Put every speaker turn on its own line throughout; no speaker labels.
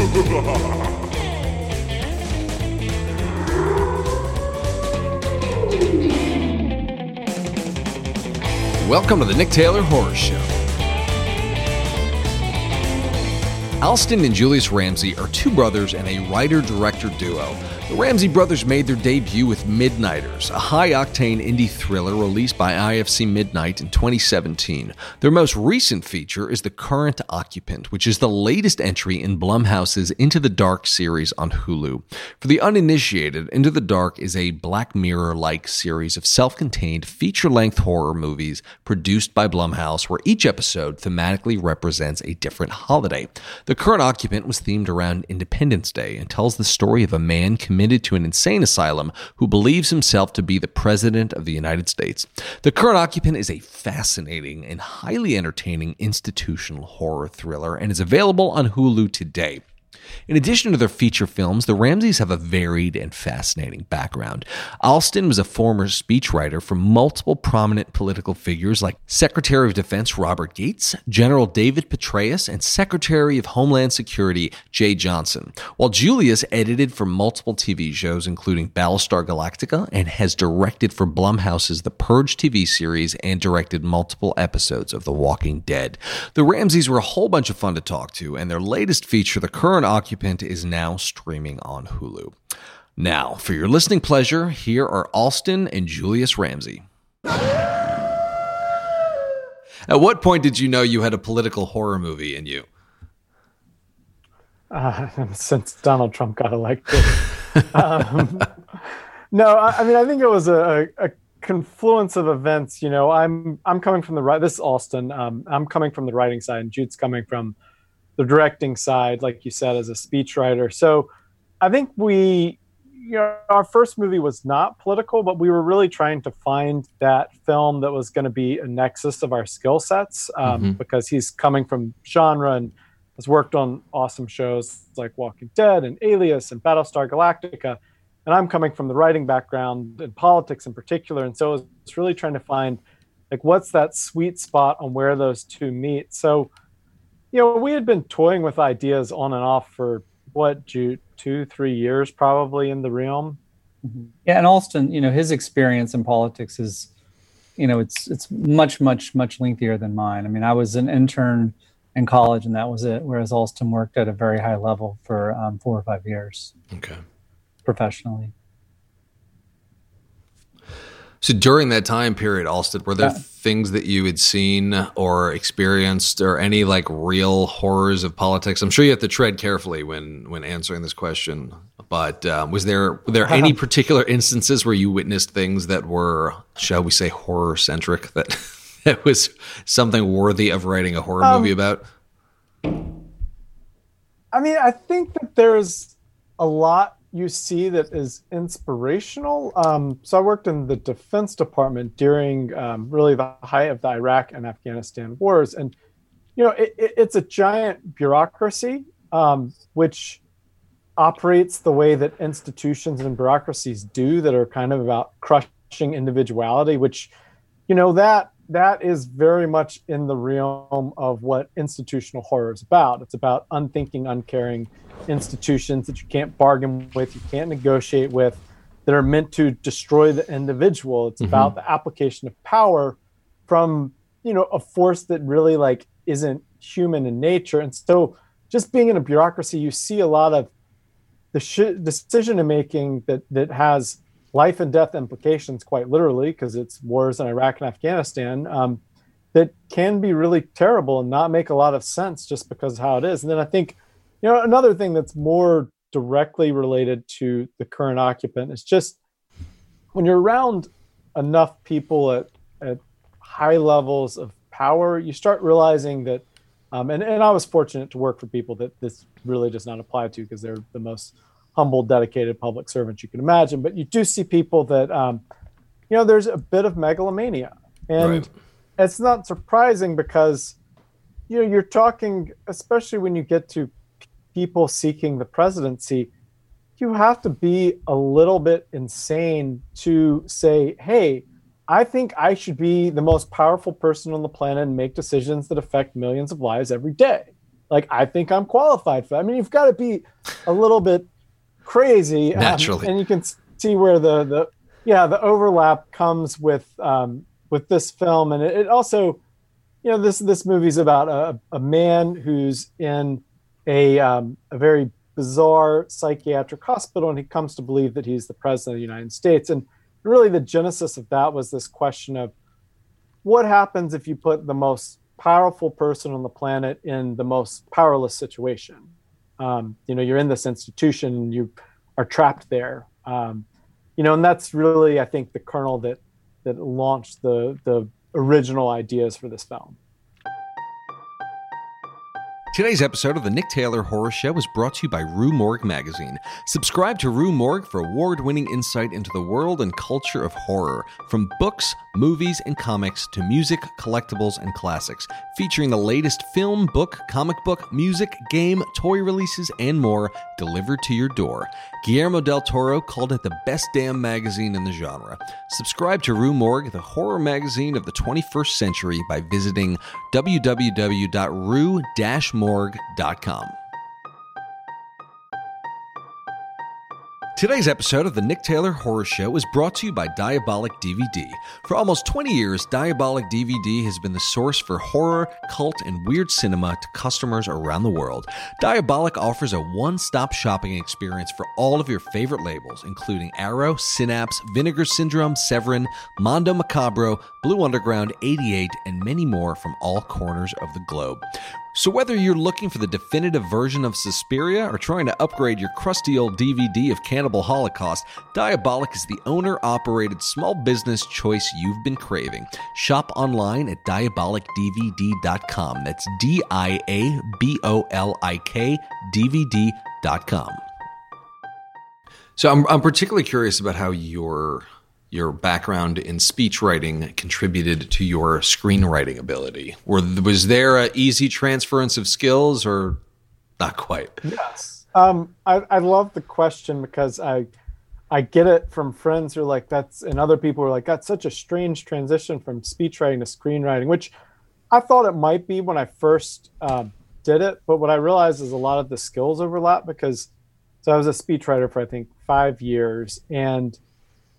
Welcome to the Nick Taylor Horror Show. Alston and Julius Ramsay are two brothers and a writer director duo the Ramsay brothers made their debut with Midnighters, a high octane indie thriller released by IFC Midnight in 2017. Their most recent feature is The Current Occupant, which is the latest entry in Blumhouse's Into the Dark series on Hulu. For the uninitiated, Into the Dark is a Black Mirror like series of self contained feature length horror movies produced by Blumhouse, where each episode thematically represents a different holiday. The Current Occupant was themed around Independence Day and tells the story of a man committed committed to an insane asylum who believes himself to be the President of the United States. The current occupant is a fascinating and highly entertaining institutional horror thriller and is available on Hulu today. In addition to their feature films, the Ramsays have a varied and fascinating background. Alston was a former speechwriter for multiple prominent political figures like Secretary of Defense Robert Gates, General David Petraeus, and Secretary of Homeland Security Jeh Johnson, while Julius edited for multiple TV shows, including Battlestar Galactica, and has directed for Blumhouse's The Purge TV series and directed multiple episodes of The Walking Dead. The Ramsays were a whole bunch of fun to talk to, and their latest feature, The Current Occupant is now streaming on Hulu. Now, for your listening pleasure, here are Alston and Julius Ramsay. At what point did you know you had a political horror movie in you?
Uh, since Donald Trump got elected. um, no, I, I, mean I think it was a, a, confluence of events. You know, I'm I'm coming from the right. This is Alston. Um, I'm coming from the writing side, and Jude's coming from the directing side, like you said, as a speechwriter. So I think we, you know, our first movie was not political, but we were really trying to find that film that was going to be a nexus of our skill sets um, mm-hmm. because he's coming from genre and has worked on awesome shows like Walking Dead and Alias and Battlestar Galactica. And I'm coming from the writing background and politics in particular. And so it's really trying to find like what's that sweet spot on where those two meet. So you know, we had been toying with ideas on and off for what, two, three years probably in the realm.
Mm-hmm. Yeah, and Alston, you know, his experience in politics is, you know, it's it's much, much, much lengthier than mine. I mean, I was an intern in college, and that was it. Whereas Alston worked at a very high level for um, four or five years.
Okay.
Professionally.
So during that time period, Alston, were there yeah. things that you had seen or experienced, or any like real horrors of politics? I'm sure you have to tread carefully when when answering this question. But um, was there were there any particular instances where you witnessed things that were, shall we say, horror centric? That that was something worthy of writing a horror um, movie about.
I mean, I think that there's a lot you see that is inspirational. Um, so I worked in the Defense Department during um, really the height of the Iraq and Afghanistan wars, and you know it, it, it's a giant bureaucracy um, which operates the way that institutions and bureaucracies do, that are kind of about crushing individuality. Which you know that that is very much in the realm of what institutional horror is about. It's about unthinking, uncaring institutions that you can't bargain with, you can't negotiate with, that are meant to destroy the individual. It's mm-hmm. about the application of power from you know a force that really like isn't human in nature. And so, just being in a bureaucracy, you see a lot of the sh- decision making that that has life and death implications, quite literally, because it's wars in Iraq and Afghanistan. Um, that can be really terrible and not make a lot of sense just because how it is. And then I think you know, another thing that's more directly related to the current occupant is just when you're around enough people at, at high levels of power, you start realizing that, um, and, and I was fortunate to work for people that this really does not apply to because they're the most humble, dedicated public servants you can imagine. But you do see people that, um, you know, there's a bit of megalomania. And right. it's not surprising because, you know, you're talking, especially when you get to people seeking the presidency, you have to be a little bit insane to say, hey, I think I should be the most powerful person on the planet and make decisions that affect millions of lives every day. like I think I'm qualified for. That. I mean, you've got to be a little bit crazy
um,
and you can see where the the yeah the overlap comes with um, with this film, and it, it also, you know, this this movie's about a, a man who's in a um, a very bizarre psychiatric hospital, and he comes to believe that he's the president of the United States, and really the genesis of that was this question of what happens if you put the most powerful person on the planet in the most powerless situation. Um, you know, you're in this institution and you are trapped there. Um, you know, and that's really, I think, the kernel that that launched the the original ideas for this film.
Today's episode of the Nick Taylor Horror Show is brought to you by Rue Morgue magazine. Subscribe to Rue Morgue for award-winning insight into the world and culture of horror, from books, movies, and comics to music, collectibles, and classics, featuring the latest film, book, comic book, music, game, toy releases, and more delivered to your door. Guillermo del Toro called it the best damn magazine in the genre. Subscribe to Rue Morgue, the horror magazine of the 21st century, by visiting www.rue-morgue morgue.com. Today's episode of the Nick Taylor Horror Show is brought to you by Diabolik DVD. For almost 20 years, Diabolik DVD has been the source for horror, cult, and weird cinema to customers around the world. Diabolik offers a one stop shopping experience for all of your favorite labels, including Arrow, Synapse, Vinegar Syndrome, Severin, Mondo Macabro, Blue Underground, 88, and many more from all corners of the globe. So, whether you're looking for the definitive version of Suspiria or trying to upgrade your crusty old DVD of Cannibal Holocaust, Diabolik is the owner operated small business choice you've been craving. Shop online at diabolikdvd.com. That's D I A B O L I K DVD.com. So, I'm, I'm particularly curious about how your your background in speech writing contributed to your screenwriting ability? Or was there an easy transference of skills, or not quite?
Yes, um, I, I love the question because I I get it from friends who are like that's, and other people are like that's such a strange transition from speech writing to screenwriting, which I thought it might be when I first uh, did it, but what I realized is a lot of the skills overlap because so I was a speechwriter for I think five years and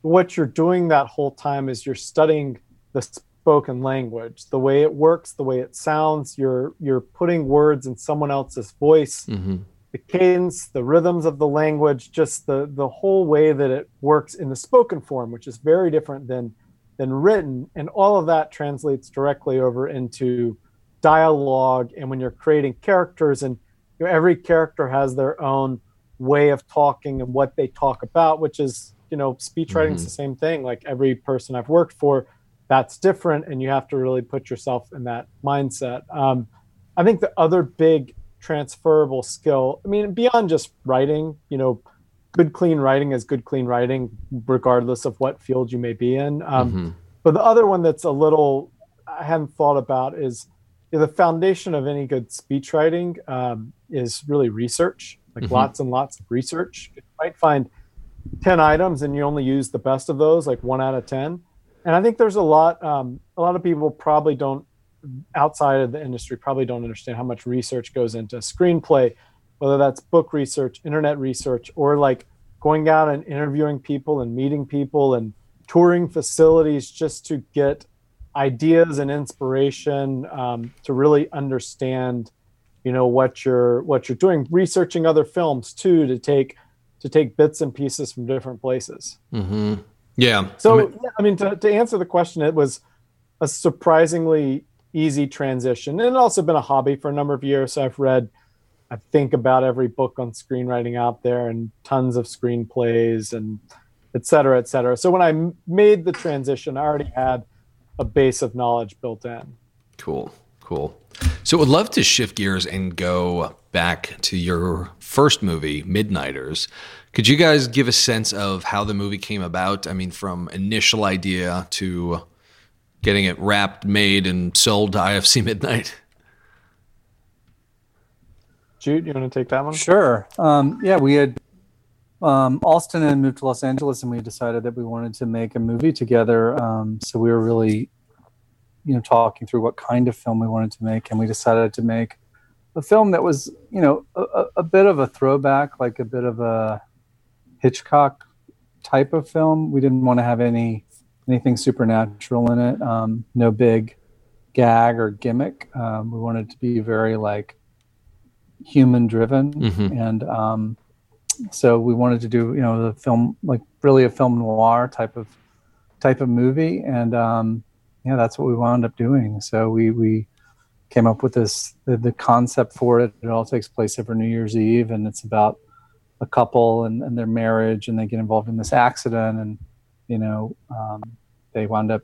what you're doing that whole time is you're studying the spoken language, the way it works, the way it sounds. You're you're putting words in someone else's voice, mm-hmm. the cadence, the rhythms of the language, just the the whole way that it works in the spoken form, which is very different than than written, and all of that translates directly over into dialogue. And when you're creating characters, and you know, every character has their own way of talking and what they talk about, which is you know, speech writing is mm-hmm. the same thing. Like every person I've worked for, that's different, and you have to really put yourself in that mindset. Um, I think the other big transferable skill, I mean, beyond just writing, you know, good clean writing is good clean writing, regardless of what field you may be in. Um, mm-hmm. But the other one that's a little I hadn't thought about is you know, the foundation of any good speech writing um, is really research, like mm-hmm. lots and lots of research. You might find 10 items and you only use the best of those like one out of 10 and i think there's a lot um, a lot of people probably don't outside of the industry probably don't understand how much research goes into screenplay whether that's book research internet research or like going out and interviewing people and meeting people and touring facilities just to get ideas and inspiration um, to really understand you know what you're what you're doing. Researching other films too to take to take bits and pieces from different places.
Mm-hmm. Yeah.
So, I mean, I mean to, to answer the question, it was a surprisingly easy transition. And it also been a hobby for a number of years. So I've read, I think about every book on screenwriting out there and tons of screenplays and et cetera, et cetera. So when I made the transition, I already had a base of knowledge built in.
Cool. Cool. So, I would love to shift gears and go back to your first movie, Midnighters. Could you guys give a sense of how the movie came about? I mean, from initial idea to getting it wrapped, made, and sold to IFC Midnight?
Jude, you want to take that one?
Sure. Um, yeah, we had um, Alston and moved to Los Angeles, and we decided that we wanted to make a movie together. Um, so we were really, you know, talking through what kind of film we wanted to make, and we decided to make a film that was, you know, a, a, bit of a throwback, like a bit of a Hitchcock type of film. We didn't want to have any anything supernatural in it. Um, no big gag or gimmick. Um, we wanted to be very like human driven, mm-hmm. and um, so we wanted to do you know the film like really a film noir type of type of movie, and um, yeah, that's what we wound up doing. So we we came up with this the, the, concept for it. It all takes place over New Year's Eve, and it's about a couple and, and their marriage, and they get involved in this accident, and you know um, they wound up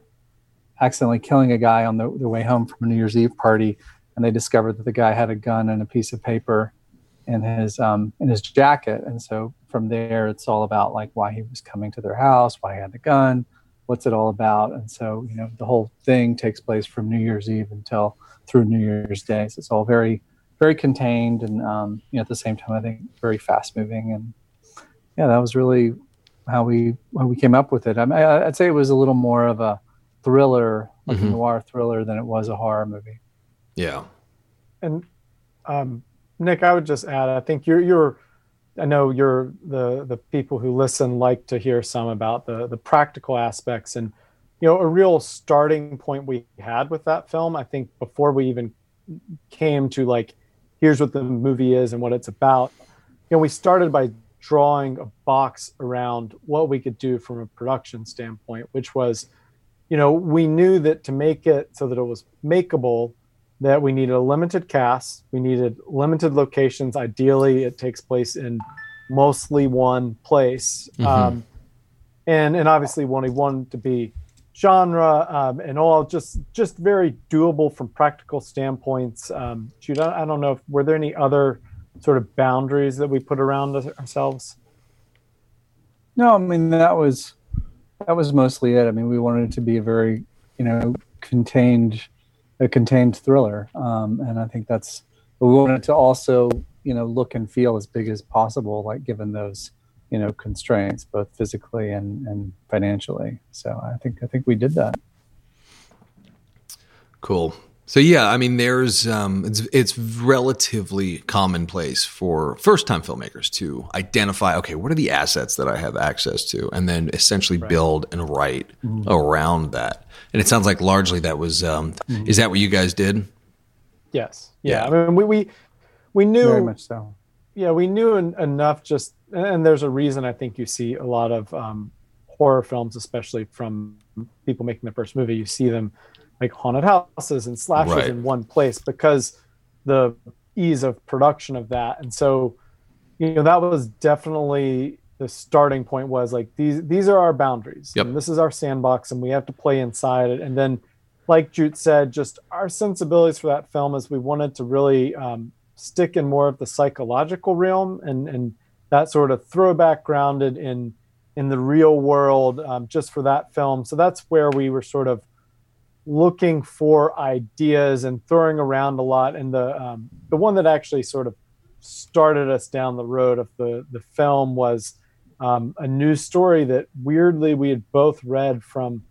accidentally killing a guy on the, their way home from a New Year's Eve party, and they discovered that the guy had a gun and a piece of paper in his um, in his jacket, and so from there it's all about like why he was coming to their house, why he had the gun, what's it all about, and so you know the whole thing takes place from New Year's Eve until through New Year's Day. So it's all very, very contained and, um, you know, at the same time, I think very fast moving. And yeah, that was really how we, how we came up with it. I mean, I'd say it was a little more of a thriller, like mm-hmm. a noir thriller than it was a horror movie.
Yeah.
And, um, Nick, I would just add, I think you're, you're, I know you're the the people who listen like to hear some about the the practical aspects and you know a real starting point we had with that film i think before we even came to like here's what the movie is and what it's about. You know we started by drawing a box around what we could do from a production standpoint which was you know we knew that to make it so that it was makeable that we needed a limited cast we needed limited locations. Ideally it takes place in mostly one place. Mm-hmm. um, and and obviously wanted one to be genre um, and all just just very doable from practical standpoints. Um, Jude, I, don't know if were there any other sort of boundaries that we put around ourselves?
No i mean that was that was mostly it. I mean we wanted it to be a very you know contained a contained thriller. Um, and i think that's we wanted to also you know look and feel as big as possible like given those you know constraints both physically and and financially. So i think i think we did that.
Cool so yeah i mean there's um it's it's relatively commonplace for first time filmmakers to identify okay what are the assets that i have access to and then essentially right. build and write mm-hmm. around that and it sounds like largely that was um mm-hmm. is that what you guys did
yes yeah, yeah. i mean we we we knew
very much so
yeah we knew en- enough just and there's a reason I think you see a lot of um, horror films, especially from people making the first movie. You see them like haunted houses and slashes right. in one place because the ease of production of that. And so, you know, that was definitely the starting point. Was like these these are our boundaries. Yep. And this is our sandbox, and we have to play inside it. And then, like Jude said, just our sensibilities for that film is we wanted to really um, stick in more of the psychological realm and and that sort of throwback grounded in in the real world um, just for that film. So that's where we were sort of looking for ideas and throwing around a lot. And the um, the one that actually sort of started us down the road of the the film was um, a news story that weirdly we had both read from.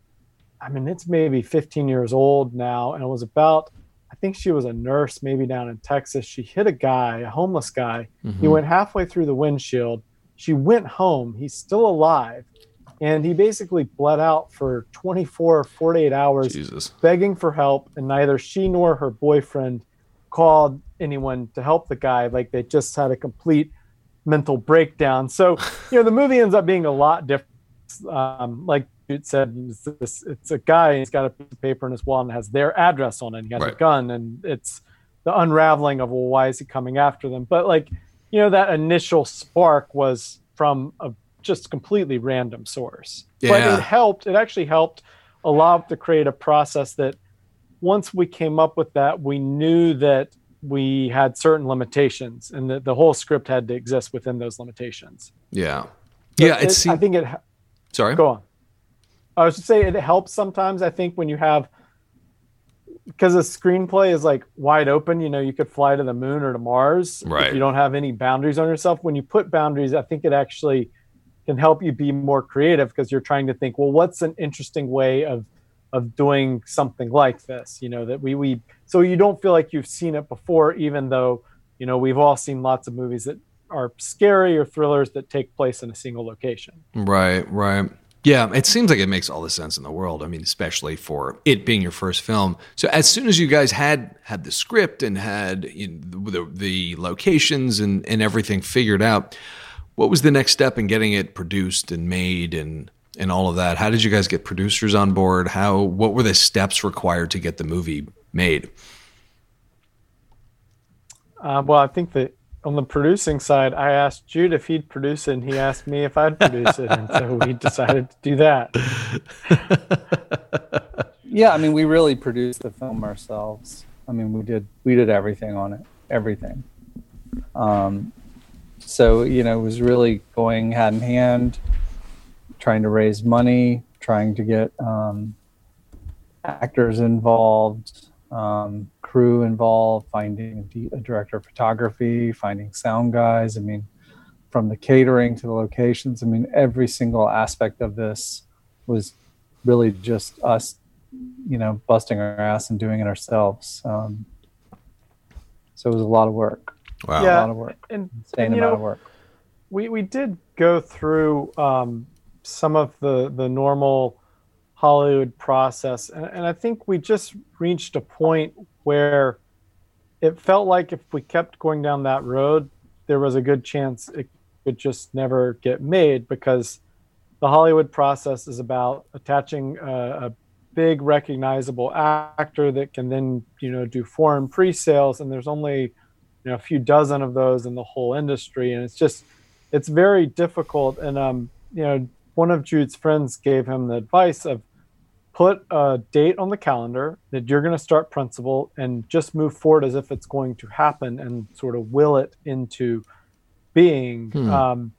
I mean, it's maybe 15 years old now, and it was about I think she was a nurse, maybe down in Texas. She hit a guy, a homeless guy. Mm-hmm. He went halfway through the windshield. She went home. He's still alive. And he basically bled out for 24 48 hours, Jesus. begging for help. And neither she nor her boyfriend called anyone to help the guy. Like they just had a complete mental breakdown. So, you know, the movie ends up being a lot different. Um, like it said it's, this, it's a guy he's got a piece of paper in his wall and has their address on it and he has right. a gun and it's the unraveling of well why is he coming after them but like you know that initial spark was from a just completely random source yeah. but it helped it actually helped a lot to create a process that once we came up with that we knew that we had certain limitations and that the whole script had to exist within those limitations
yeah but yeah
it, i think it
sorry
go on I was just say it helps sometimes. I think when you have because a screenplay is like wide open. You know, you could fly to the moon or to Mars.
Right.
If you don't have any boundaries on yourself. When you put boundaries, I think it actually can help you be more creative because you're trying to think, well, what's an interesting way of of doing something like this. You know that we we so you don't feel like you've seen it before, even though you know we've all seen lots of movies that are scary or thrillers that take place in a single location.
Right, right. Yeah, it seems like it makes all the sense in the world. I mean, especially for it being your first film. So, as soon as you guys had had the script and had you know, the, the locations and, and everything figured out, what was the next step in getting it produced and made and and all of that? How did you guys get producers on board? How what were the steps required to get the movie made?
Uh, well, I think that on the producing side, I asked Jude if he'd produce it, and he asked me if I'd produce it, and so we decided to do that.
yeah, I mean, we really produced the film ourselves. I mean, we did we did everything on it, everything. Um, so you know, it was really going hand in hand, trying to raise money, trying to get um, actors involved, um, crew involved, finding a director of photography, finding sound guys. I mean, from the catering to the locations. I mean, every single aspect of this was really just us, you know, busting our ass and doing it ourselves. Um, so it was a lot of work.
Wow.
Yeah,
a lot of work.
And,
Insane
and, you
amount
know,
of work.
we we did go through um, some of the the normal Hollywood process, and, and I think we just reached a point where it felt like if we kept going down that road, there was a good chance it could just never get made because the Hollywood process is about attaching a, a big recognizable actor that can then you know do foreign pre-sales and there's only you know a few dozen of those in the whole industry and it's just it's very difficult and um you know one of Jude's friends gave him the advice of put a date on the calendar that you're going to start principal and just move forward as if it's going to happen and sort of will it into being.
Hmm.
Um,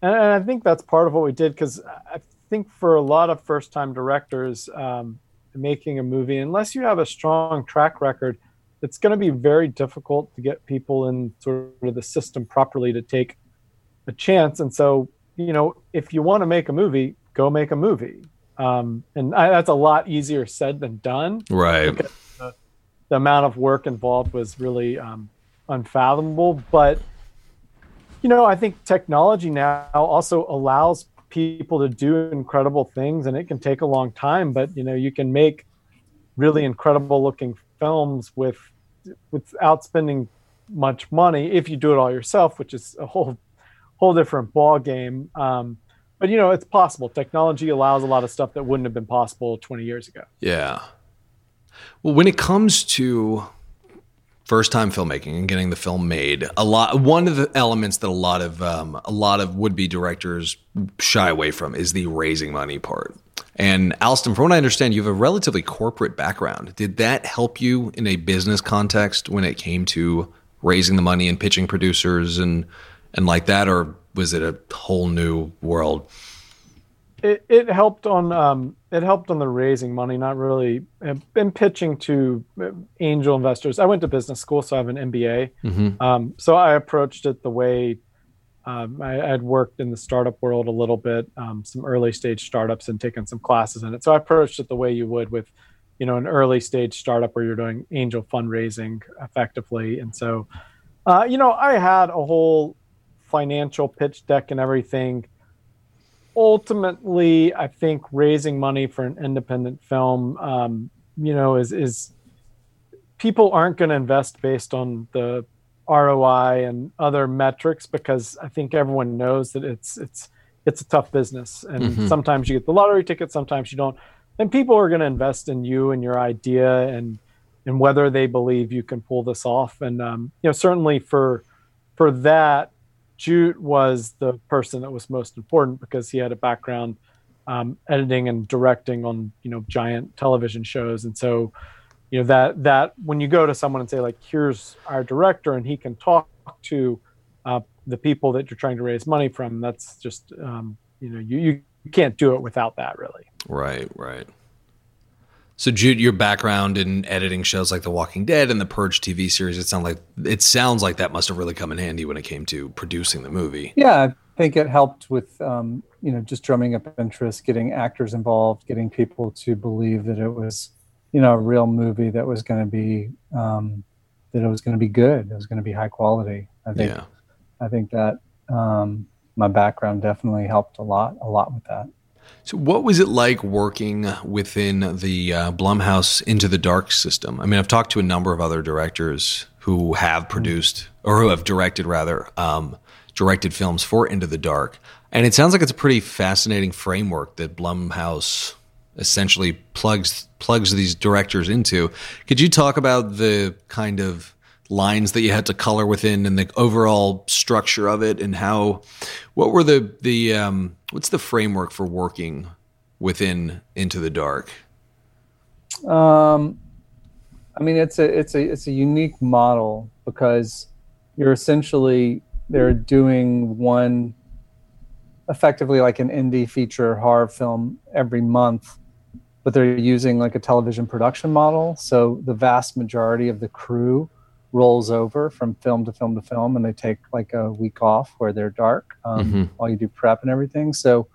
and, and I think that's part of what we did because I think for a lot of first time directors um, making a movie, unless you have a strong track record, it's going to be very difficult to get people in sort of the system properly to take a chance. And so, you know, if you want to make a movie, go make a movie. Um, and I, that's a lot easier said than done.
Right.
The, the amount of work involved was really um, unfathomable. But, you know, I think technology now also allows people to do incredible things and it can take a long time, but, you know, you can make really incredible looking films with without spending much money if you do it all yourself, which is a whole whole different ball game. Um, but you know, it's possible. Technology allows a lot of stuff that wouldn't have been possible 20 years ago.
Yeah. Well, when it comes to first time filmmaking and getting the film made, a lot one of the elements that a lot of um, a lot of would be directors shy away from is the raising money part. And Alston, from what I understand, you have a relatively corporate background. Did that help you in a business context when it came to raising the money and pitching producers and and like that, or was it a whole new world?
It, it helped on um, it helped on the raising money, not really in pitching to angel investors. I went to business school, so I have an MBA.
Mm-hmm.
Um, so I approached it the way um, I had worked in the startup world a little bit, um, some early stage startups, and taken some classes in it. So I approached it the way you would with, you know, an early stage startup where you're doing angel fundraising effectively. And so, uh, you know, I had a whole financial pitch deck and everything. Ultimately, I think raising money for an independent film, um, you know, is is people aren't going to invest based on the ROI and other metrics because I think everyone knows that it's it's it's a tough business and
Mhm.
sometimes you get the lottery ticket, sometimes you don't. And people are going to invest in you and your idea and and whether they believe you can pull this off. And um, you know, certainly for for that, Jude was the person that was most important because he had a background um, editing and directing on you know giant television shows, and so you know that that when you go to someone and say like here's our director and he can talk to uh, the people that you're trying to raise money from that's just um, you know you, you can't do it without that really
Right, right. So, Jude, your background in editing shows like The Walking Dead and the Purge TV series, it sounds like it sounds like that must have really come in handy when it came to producing the movie.
Yeah, I think it helped with um, you know just drumming up interest, getting actors involved, getting people to believe that it was you know a real movie that was going to be um, that it was going to be good. It was going to be high quality. I think. Yeah. I think that um, my background definitely helped a lot, a lot with that.
So, what was it like working within the uh, Blumhouse Into the Dark system? I mean, I've talked to a number of other directors who have produced or who have directed, rather, um, directed films for Into the Dark, and it sounds like it's a pretty fascinating framework that Blumhouse essentially plugs plugs these directors into. Could you talk about the kind of lines that you had to color within and the overall structure of it and how what were the the um, what's the framework for working within into the dark?
Um i mean it's a it's a it's a unique model because you're essentially they're doing one effectively like an indie feature horror film every month but they're using like a television production model. So the vast majority of the crew rolls over from film to film to film and they take like a week off where they're dark um, mm-hmm. while you do prep and everything so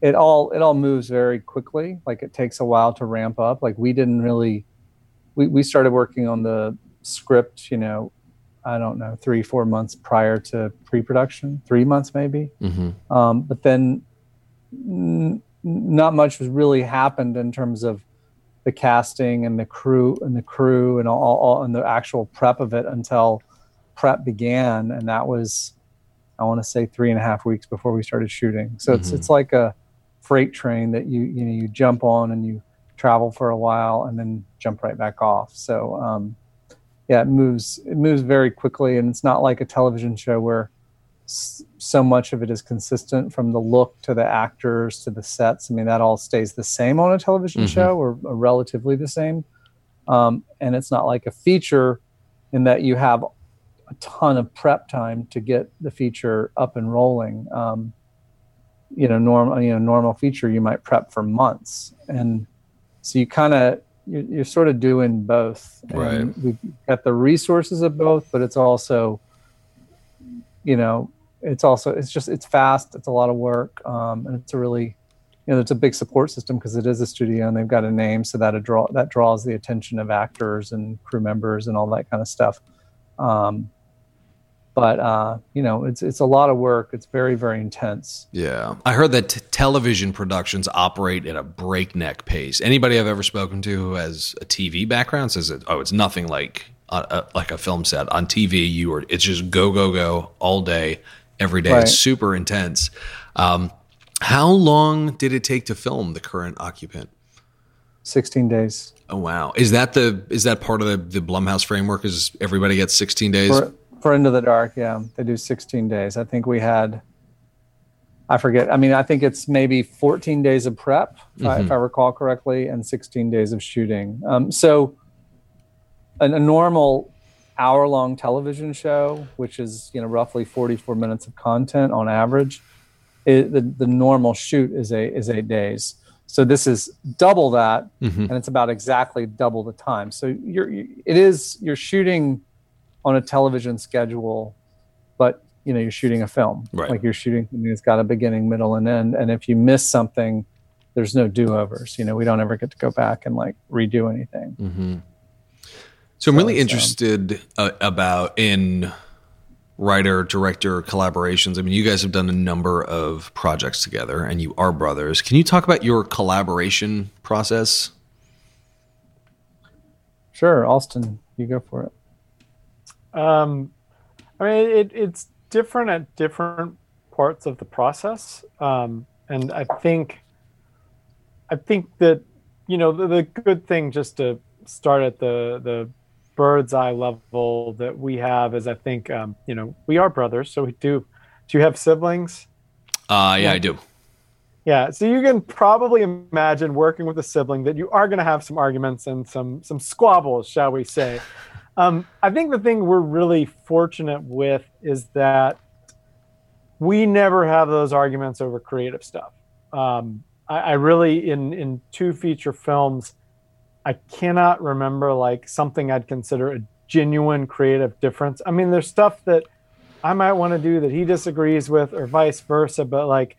it all it all moves very quickly like it takes a while to ramp up like we didn't really we, we started working on the script you know i don't know three four months prior to pre-production three months maybe mm-hmm. um, but then n- not much was really happened in terms of the casting and the crew and the crew and all, all and the actual prep of it until prep began, and that was I want to say three and a half weeks before we started shooting. So mm-hmm. it's it's like a freight train that you you know you jump on and you travel for a while and then jump right back off. So um, yeah, it moves it moves very quickly, and it's not like a television show where so much of it is consistent from the look to the actors to the sets. I mean, that all stays the same on a television mm-hmm. show or, or, relatively the same. Um, and it's not like a feature in that you have a ton of prep time to get the feature up and rolling. Um, you know, normal, you know, normal feature, you might prep for months. And so you kind of, you're, you're, sort of doing both.
Right.
we've got the resources of both, but it's also, you know, it's also it's just it's fast it's a lot of work um, and it's a really you know it's a big support system because it is a studio and they've got a name so that a draw that draws the attention of actors and crew members and all that kind of stuff. Um, but uh, you know it's it's a lot of work. It's very very intense.
Yeah. I heard that t- television productions operate at a breakneck pace. Anybody i've ever spoken to who has a tv background says that oh it's nothing like uh, like a film set on tv you are it's just go go go all day every day. Right. It's super intense. Um, how long did it take to film the current occupant?
16 days.
Oh wow. Is that the is that part of the, the Blumhouse framework is everybody gets 16 days?
For, for Into the Dark, yeah. They do 16 days. I think we had I forget. I mean, I think it's maybe 14 days of prep, mm-hmm. if I recall correctly, and 16 days of shooting. Um, so, a, a normal hour long television show, which is you know roughly 44 minutes of content on average, it, the the normal shoot is a is eight days. So this is double that, mm-hmm. and it's about exactly double the time. So you're it is you're shooting on a television schedule, but you know you're shooting a film.
Right.
Like you're shooting something that's got a beginning, middle, and end. And if you miss something, there's no do overs. You know we don't ever get to go back and like redo anything.
Mm-hmm. So I'm really interested uh, about in writer director collaborations. I mean, you guys have done a number of projects together, and you are brothers. Can you talk about your collaboration process?
Sure, Alston, you go for it.
Um, I mean, it, it's different at different parts of the process, um, and I think, I think that you know the, the good thing just to start at the the bird's eye level that we have is I think um, you know we are brothers, so we do. Do you have siblings?
Uh, yeah, I do.
Yeah, so you can probably imagine working with a sibling that you are going to have some arguments and some some squabbles, shall we say? Um, I think the thing we're really fortunate with is that we never have those arguments over creative stuff. Um, I, I really in in two feature films I cannot remember like something I'd consider a genuine creative difference. I mean, there's stuff that I might want to do that he disagrees with, or vice versa. But like,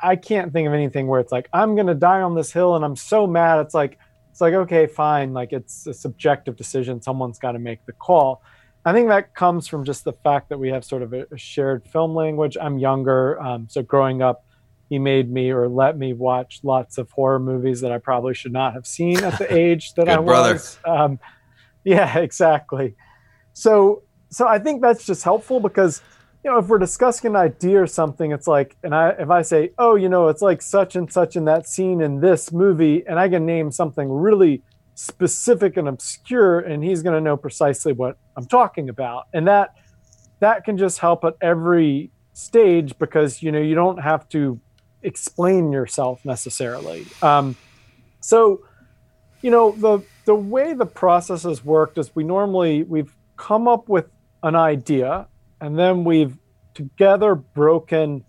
I can't think of anything where it's like I'm gonna die on this hill and I'm so mad. It's like it's like okay, fine. Like it's a subjective decision. Someone's got to make the call. I think that comes from just the fact that we have sort of a, shared film language. I'm younger, um, so growing up, he made me or let me watch lots of horror movies that I probably should not have seen at the age that I was. Um, yeah, exactly. So, so I think that's just helpful because you know if we're discussing an idea or something, it's like, and I if I say, oh, you know, it's like such and such in that scene in this movie, and I can name something really specific and obscure and he's going to know precisely what i'm talking about and that that can just help at every stage because you know you don't have to explain yourself necessarily um, so you know the the way the process has worked is we normally we've come up with an idea and then we've together broken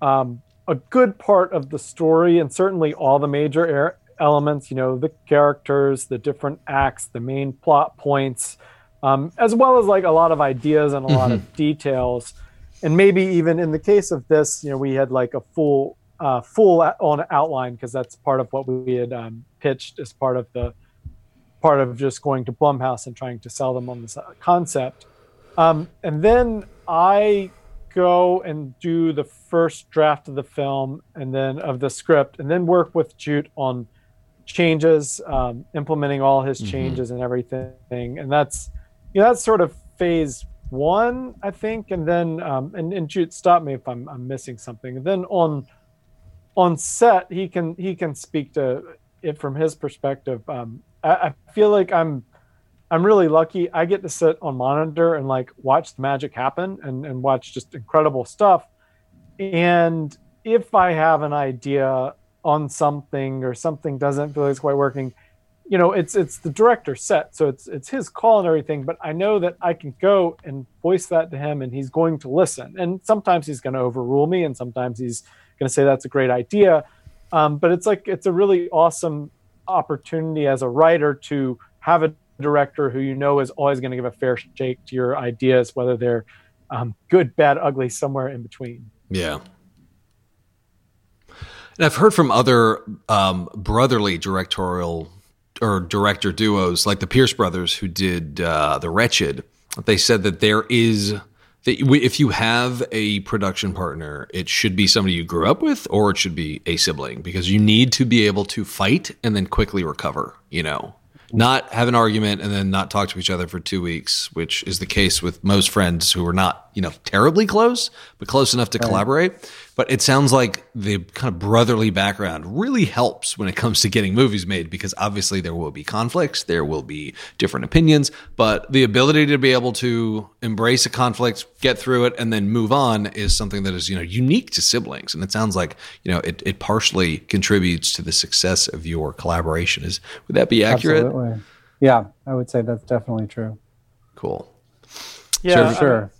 um, a good part of the story and certainly all the major elements, you know, the characters, the different acts, the main plot points, um, as well as like a lot of ideas and a mm-hmm. lot of mm-hmm. details. And maybe even in the case of this, you know, we had like a full, uh, full on outline because that's part of what we had um, pitched as part of the part of just going to Blumhouse and trying to sell them on this uh, concept. Um, and then I go and do the first draft of the film and then of the script and then work with Jude on changes, um, implementing all his mm-hmm. changes mm-hmm. and everything, and that's you know that's sort of phase one, I think, and then um, and and Jude, stop me if I'm I'm missing something. And then on on set, he can he can speak to it from his perspective. Um, I, I feel like I'm I'm really lucky. I get to sit on monitor and like watch the magic happen and, and watch just incredible stuff. And if I have an idea on something or something doesn't feel like it's quite working, you know, it's it's the director set, so it's it's his call and everything. But I know that I can go and voice that to him, and he's going to listen. And sometimes he's going to overrule me, and sometimes he's going to say that's a great idea. Um, but it's like it's a really awesome opportunity as a writer to have a director who you know is always going to give a fair shake to your ideas, whether they're um, good, bad, ugly, somewhere in between.
Yeah, and I've heard from other um, brotherly directorial or director duos like the Pierce brothers who did uh, The Wretched. They said that there is that if you have a production partner, it should be somebody you grew up with or it should be a sibling because you need to be able to fight and then quickly recover, you know not have an argument and then not talk to each other for two weeks, which is the case with most friends who are not, you know, terribly close, but close enough to right. collaborate. But it sounds like the kind of brotherly background really helps when it comes to getting movies made because obviously there will be conflicts, there will be different opinions, but the ability to be able to embrace a conflict, get through it, and then move on is something that is, you know, unique to siblings. And it sounds like, you know, it, it partially contributes to the success of your collaboration. Is would that be accurate?
Absolutely. Yeah, I would say that's definitely true.
Cool.
Yeah, sure. sure.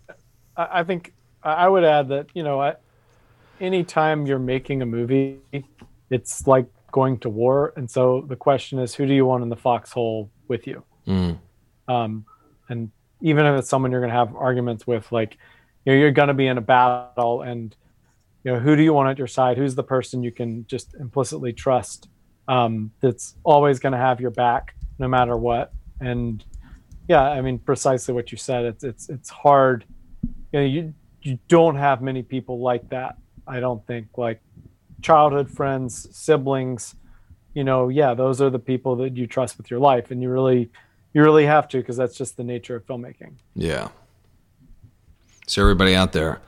I, I think I would add that, you know, I, anytime you're making a movie, it's like going to war. And so the question is, who do you want in the foxhole with you? Mm. Um, and even if it's someone you're going to have arguments with, like, you know, you're going to be in a battle and, you know, who do you want at your side? Who's the person you can just implicitly trust um, that's always going to have your back no matter what? And yeah, I mean, precisely what you said. It's, it's, it's hard. You know, you, you don't have many people like that I don't think like childhood friends, siblings, you know, yeah, those are the people that you trust with your life, and you really, you really have to because that's just the nature of filmmaking.
Yeah. So everybody out there,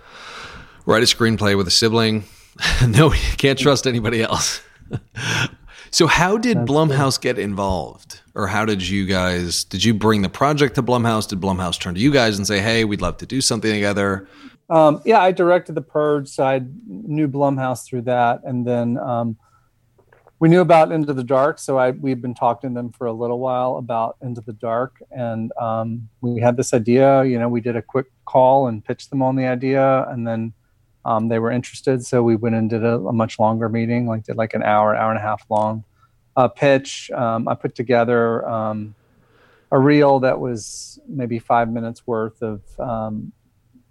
write a screenplay with a sibling. no, you can't trust anybody else. so how did that's Blumhouse get involved? Or how did you guys did you bring the project to Blumhouse? Did Blumhouse turn to you guys and say, "Hey, we'd love to do something together"?
Um, yeah, I directed the Purge, so I knew Blumhouse through that, and then um, we knew about Into the Dark. So I we'd been talking to them for a little while about Into the Dark, and um, we had this idea. You know, we did a quick call and pitched them on the idea, and then um, they were interested. So we went and did a, a, much longer meeting, like did like an hour, hour and a half long uh, pitch. Um, I put together um, a reel that was maybe five minutes worth of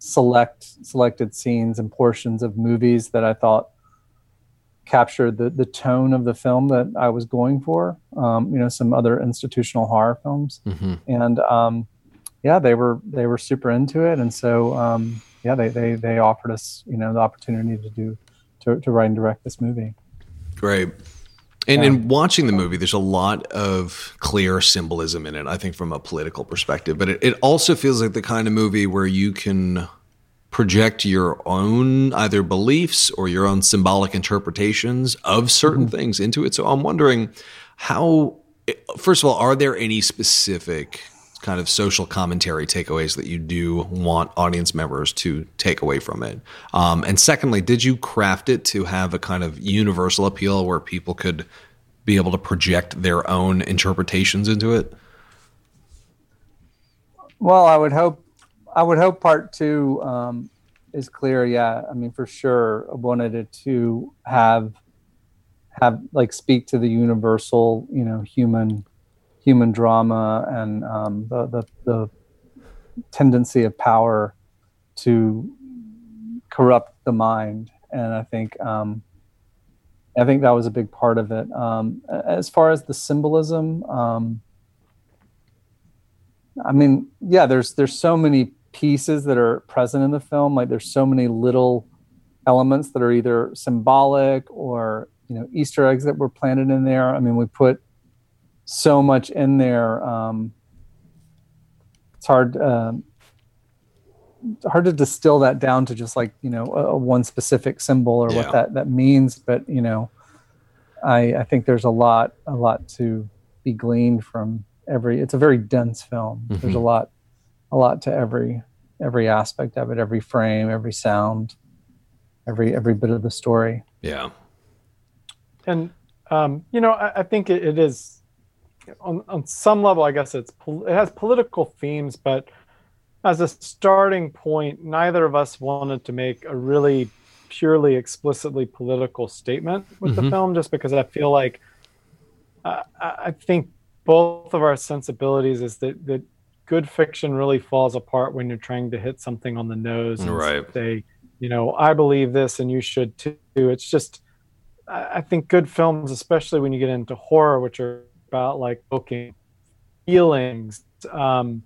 select selected scenes and portions of movies that I thought captured the the tone of the film that I was going for. Um, you know, some other institutional horror films, mm-hmm. and um, yeah, they were they were super into it, and so um, yeah, they, they they offered us you know the opportunity to do to, to write and direct this movie.
Great. And yeah. in watching the movie, there's a lot of clear symbolism in it, I think, from a political perspective. But it, it also feels like the kind of movie where you can project your own either beliefs or your own symbolic interpretations of certain mm-hmm. things into it. So I'm wondering how, first of all, are there any specific kind of social commentary takeaways that you do want audience members to take away from it? Um, and secondly, did you craft it to have a kind of universal appeal where people could be able to project their own interpretations into it?
Well, I would hope I would hope part two um, is clear. Yeah, I mean for sure, I wanted to have have like speak to the universal, you know, human human drama and um, the, the the tendency of power to corrupt the mind. And I think um, I think that was a big part of it. Um, as far as the symbolism, um, I mean, yeah, there's there's so many pieces that are present in the film. Like there's so many little elements that are either symbolic or you know Easter eggs that were planted in there. I mean, we put so much in there. Um, it's hard um, hard to distill that down to just like you know a, a one specific symbol or yeah. what that that means. But you know, I I think there's a lot a lot to be gleaned from every. It's a very dense film. Mm-hmm. There's a lot a lot to every every aspect of it, every frame, every sound, every every bit of the story.
Yeah.
And um, you know, I, I think it, it is on on some level. I guess it's it has political themes, but as a starting point, neither of us wanted to make a really purely explicitly political statement with mm-hmm. the film, just because I feel like uh, I think both of our sensibilities is that that good fiction really falls apart when you're trying to hit something on the nose and
right.
say, you know, I believe this and you should too. It's just, I think good films, especially when you get into horror, which are about like booking feelings, um,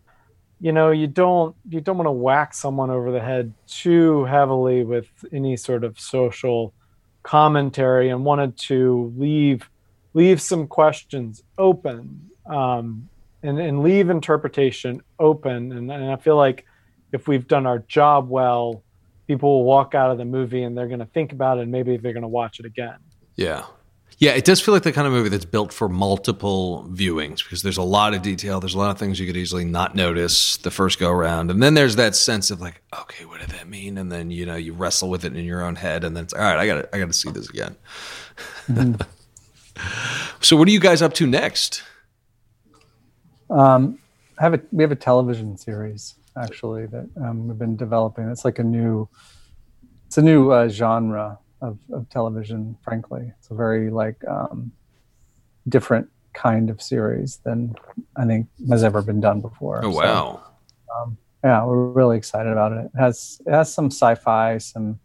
you know, you don't you don't want to whack someone over the head too heavily with any sort of social commentary, and wanted to leave leave some questions open. Um, and, and leave interpretation open. And, and I feel like if we've done our job well, people will walk out of the movie and they're going to think about it and maybe they're going to watch it again.
Yeah. Yeah, it does feel like the kind of movie that's built for multiple viewings because there's a lot of detail. There's a lot of things you could easily not notice the first go around. And then there's that sense of like, okay, what did that mean? And then, you know, you wrestle with it in your own head and then it's all right, I gotta I gotta see this again. Mm-hmm. so what are you guys up to next?
Um, have a we have a television series actually that um, we've been developing. It's like a new, it's a new uh, genre of, of television. Frankly, it's a very like um, different kind of series than I think has ever been done before.
Oh wow!
So, um, yeah, we're really excited about it. It has it has some sci-fi, some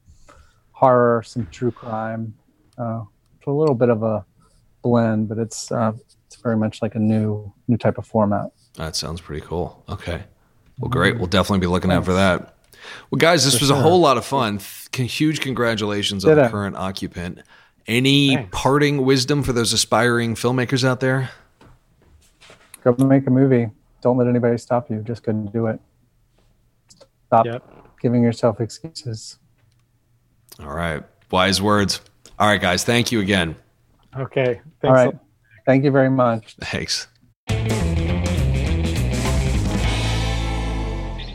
horror, some true crime. Uh, it's a little bit of a blend, but it's uh, it's very much like a new new type of format.
That sounds pretty cool. Okay. Well, great. We'll definitely be looking Thanks. out for that. Well, guys, this for was sure. a whole lot of fun. Huge congratulations Did on the current occupant. Any Thanks. parting wisdom for those aspiring filmmakers out there?
Go make a movie. Don't let anybody stop you. Just go do it. Stop yep. giving yourself excuses.
All right. Wise words. All right, guys. Thank you again.
Okay.
Thanks All right. Thank you very much.
Thanks.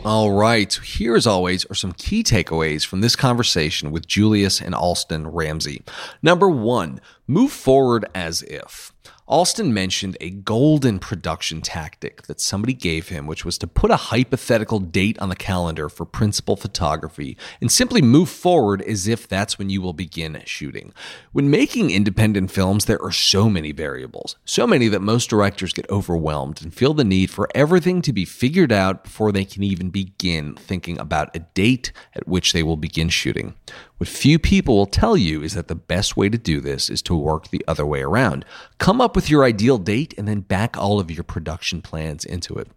All right. Here, as always, are some key takeaways from this conversation with Julius and Alston Ramsay. Number one, move forward as if. Alston mentioned a golden production tactic that somebody gave him, which was to put a hypothetical date on the calendar for principal photography and simply move forward as if that's when you will begin shooting. When making independent films, there are so many variables, so many that most directors get overwhelmed and feel the need for everything to be figured out before they can even begin thinking about a date at which they will begin shooting. What few people will tell you is that the best way to do this is to work the other way around. Come up with your ideal date and then back all of your production plans into it.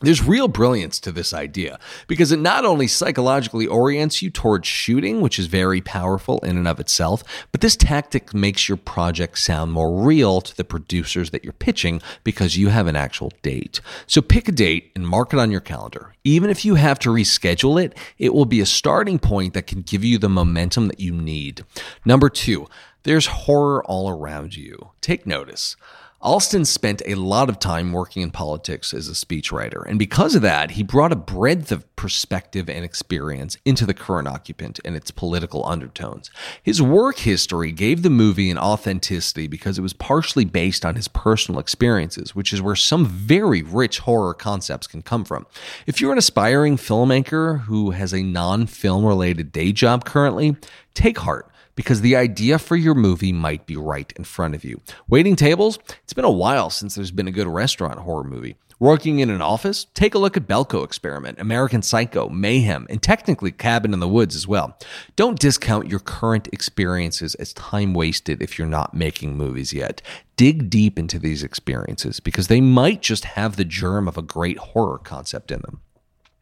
There's real brilliance to this idea because it not only psychologically orients you towards shooting, which is very powerful in and of itself, but this tactic makes your project sound more real to the producers that you're pitching because you have an actual date. So pick a date and mark it on your calendar. Even if you have to reschedule it, it will be a starting point that can give you the momentum that you need. Number two, there's horror all around you. Take notice. Alston spent a lot of time working in politics as a speechwriter, and because of that, he brought a breadth of perspective and experience into the current occupant and its political undertones. His work history gave the movie an authenticity because it was partially based on his personal experiences, which is where some very rich horror concepts can come from. If you're an aspiring filmmaker who has a non film related day job currently, take heart because the idea for your movie might be right in front of you. Waiting tables? It's been a while since there's been a good restaurant horror movie. Working in an office? Take a look at Belko Experiment, American Psycho, Mayhem, and technically Cabin in the Woods as well. Don't discount your current experiences as time wasted if you're not making movies yet. Dig deep into these experiences because they might just have the germ of a great horror concept in them.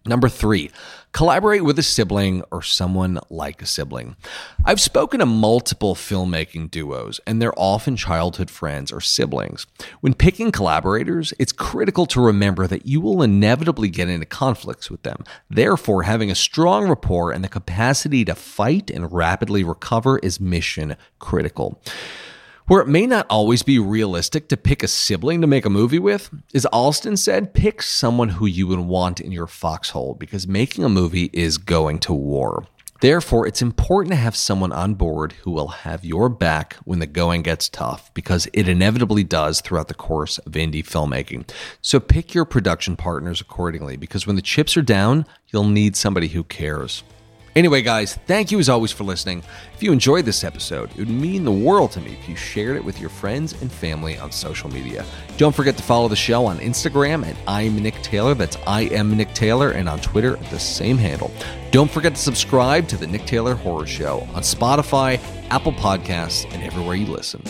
Number three, collaborate with a sibling or someone like a sibling. I've spoken to multiple filmmaking duos, and they're often childhood friends or siblings. When picking collaborators, it's critical to remember that you will inevitably get into conflicts with them. Therefore, having a strong rapport and the capacity to fight and rapidly recover is mission critical. Where it may not always be realistic to pick a sibling to make a movie with, as Alston said, pick someone who you would want in your foxhole because making a movie is going to war. Therefore, it's important to have someone on board who will have your back when the going gets tough, because it inevitably does throughout the course of indie filmmaking. So pick your production partners accordingly, because when the chips are down, you'll need somebody who cares. Anyway, guys, thank you as always for listening. If you enjoyed this episode, it would mean the world to me if you shared it with your friends and family on social media. Don't forget to follow the show on Instagram at I'm Nick Taylor. That's I am Nick Taylor, and on Twitter at the same handle. Don't forget to subscribe to the Nick Taylor Horror Show on Spotify, Apple Podcasts, and everywhere you listen.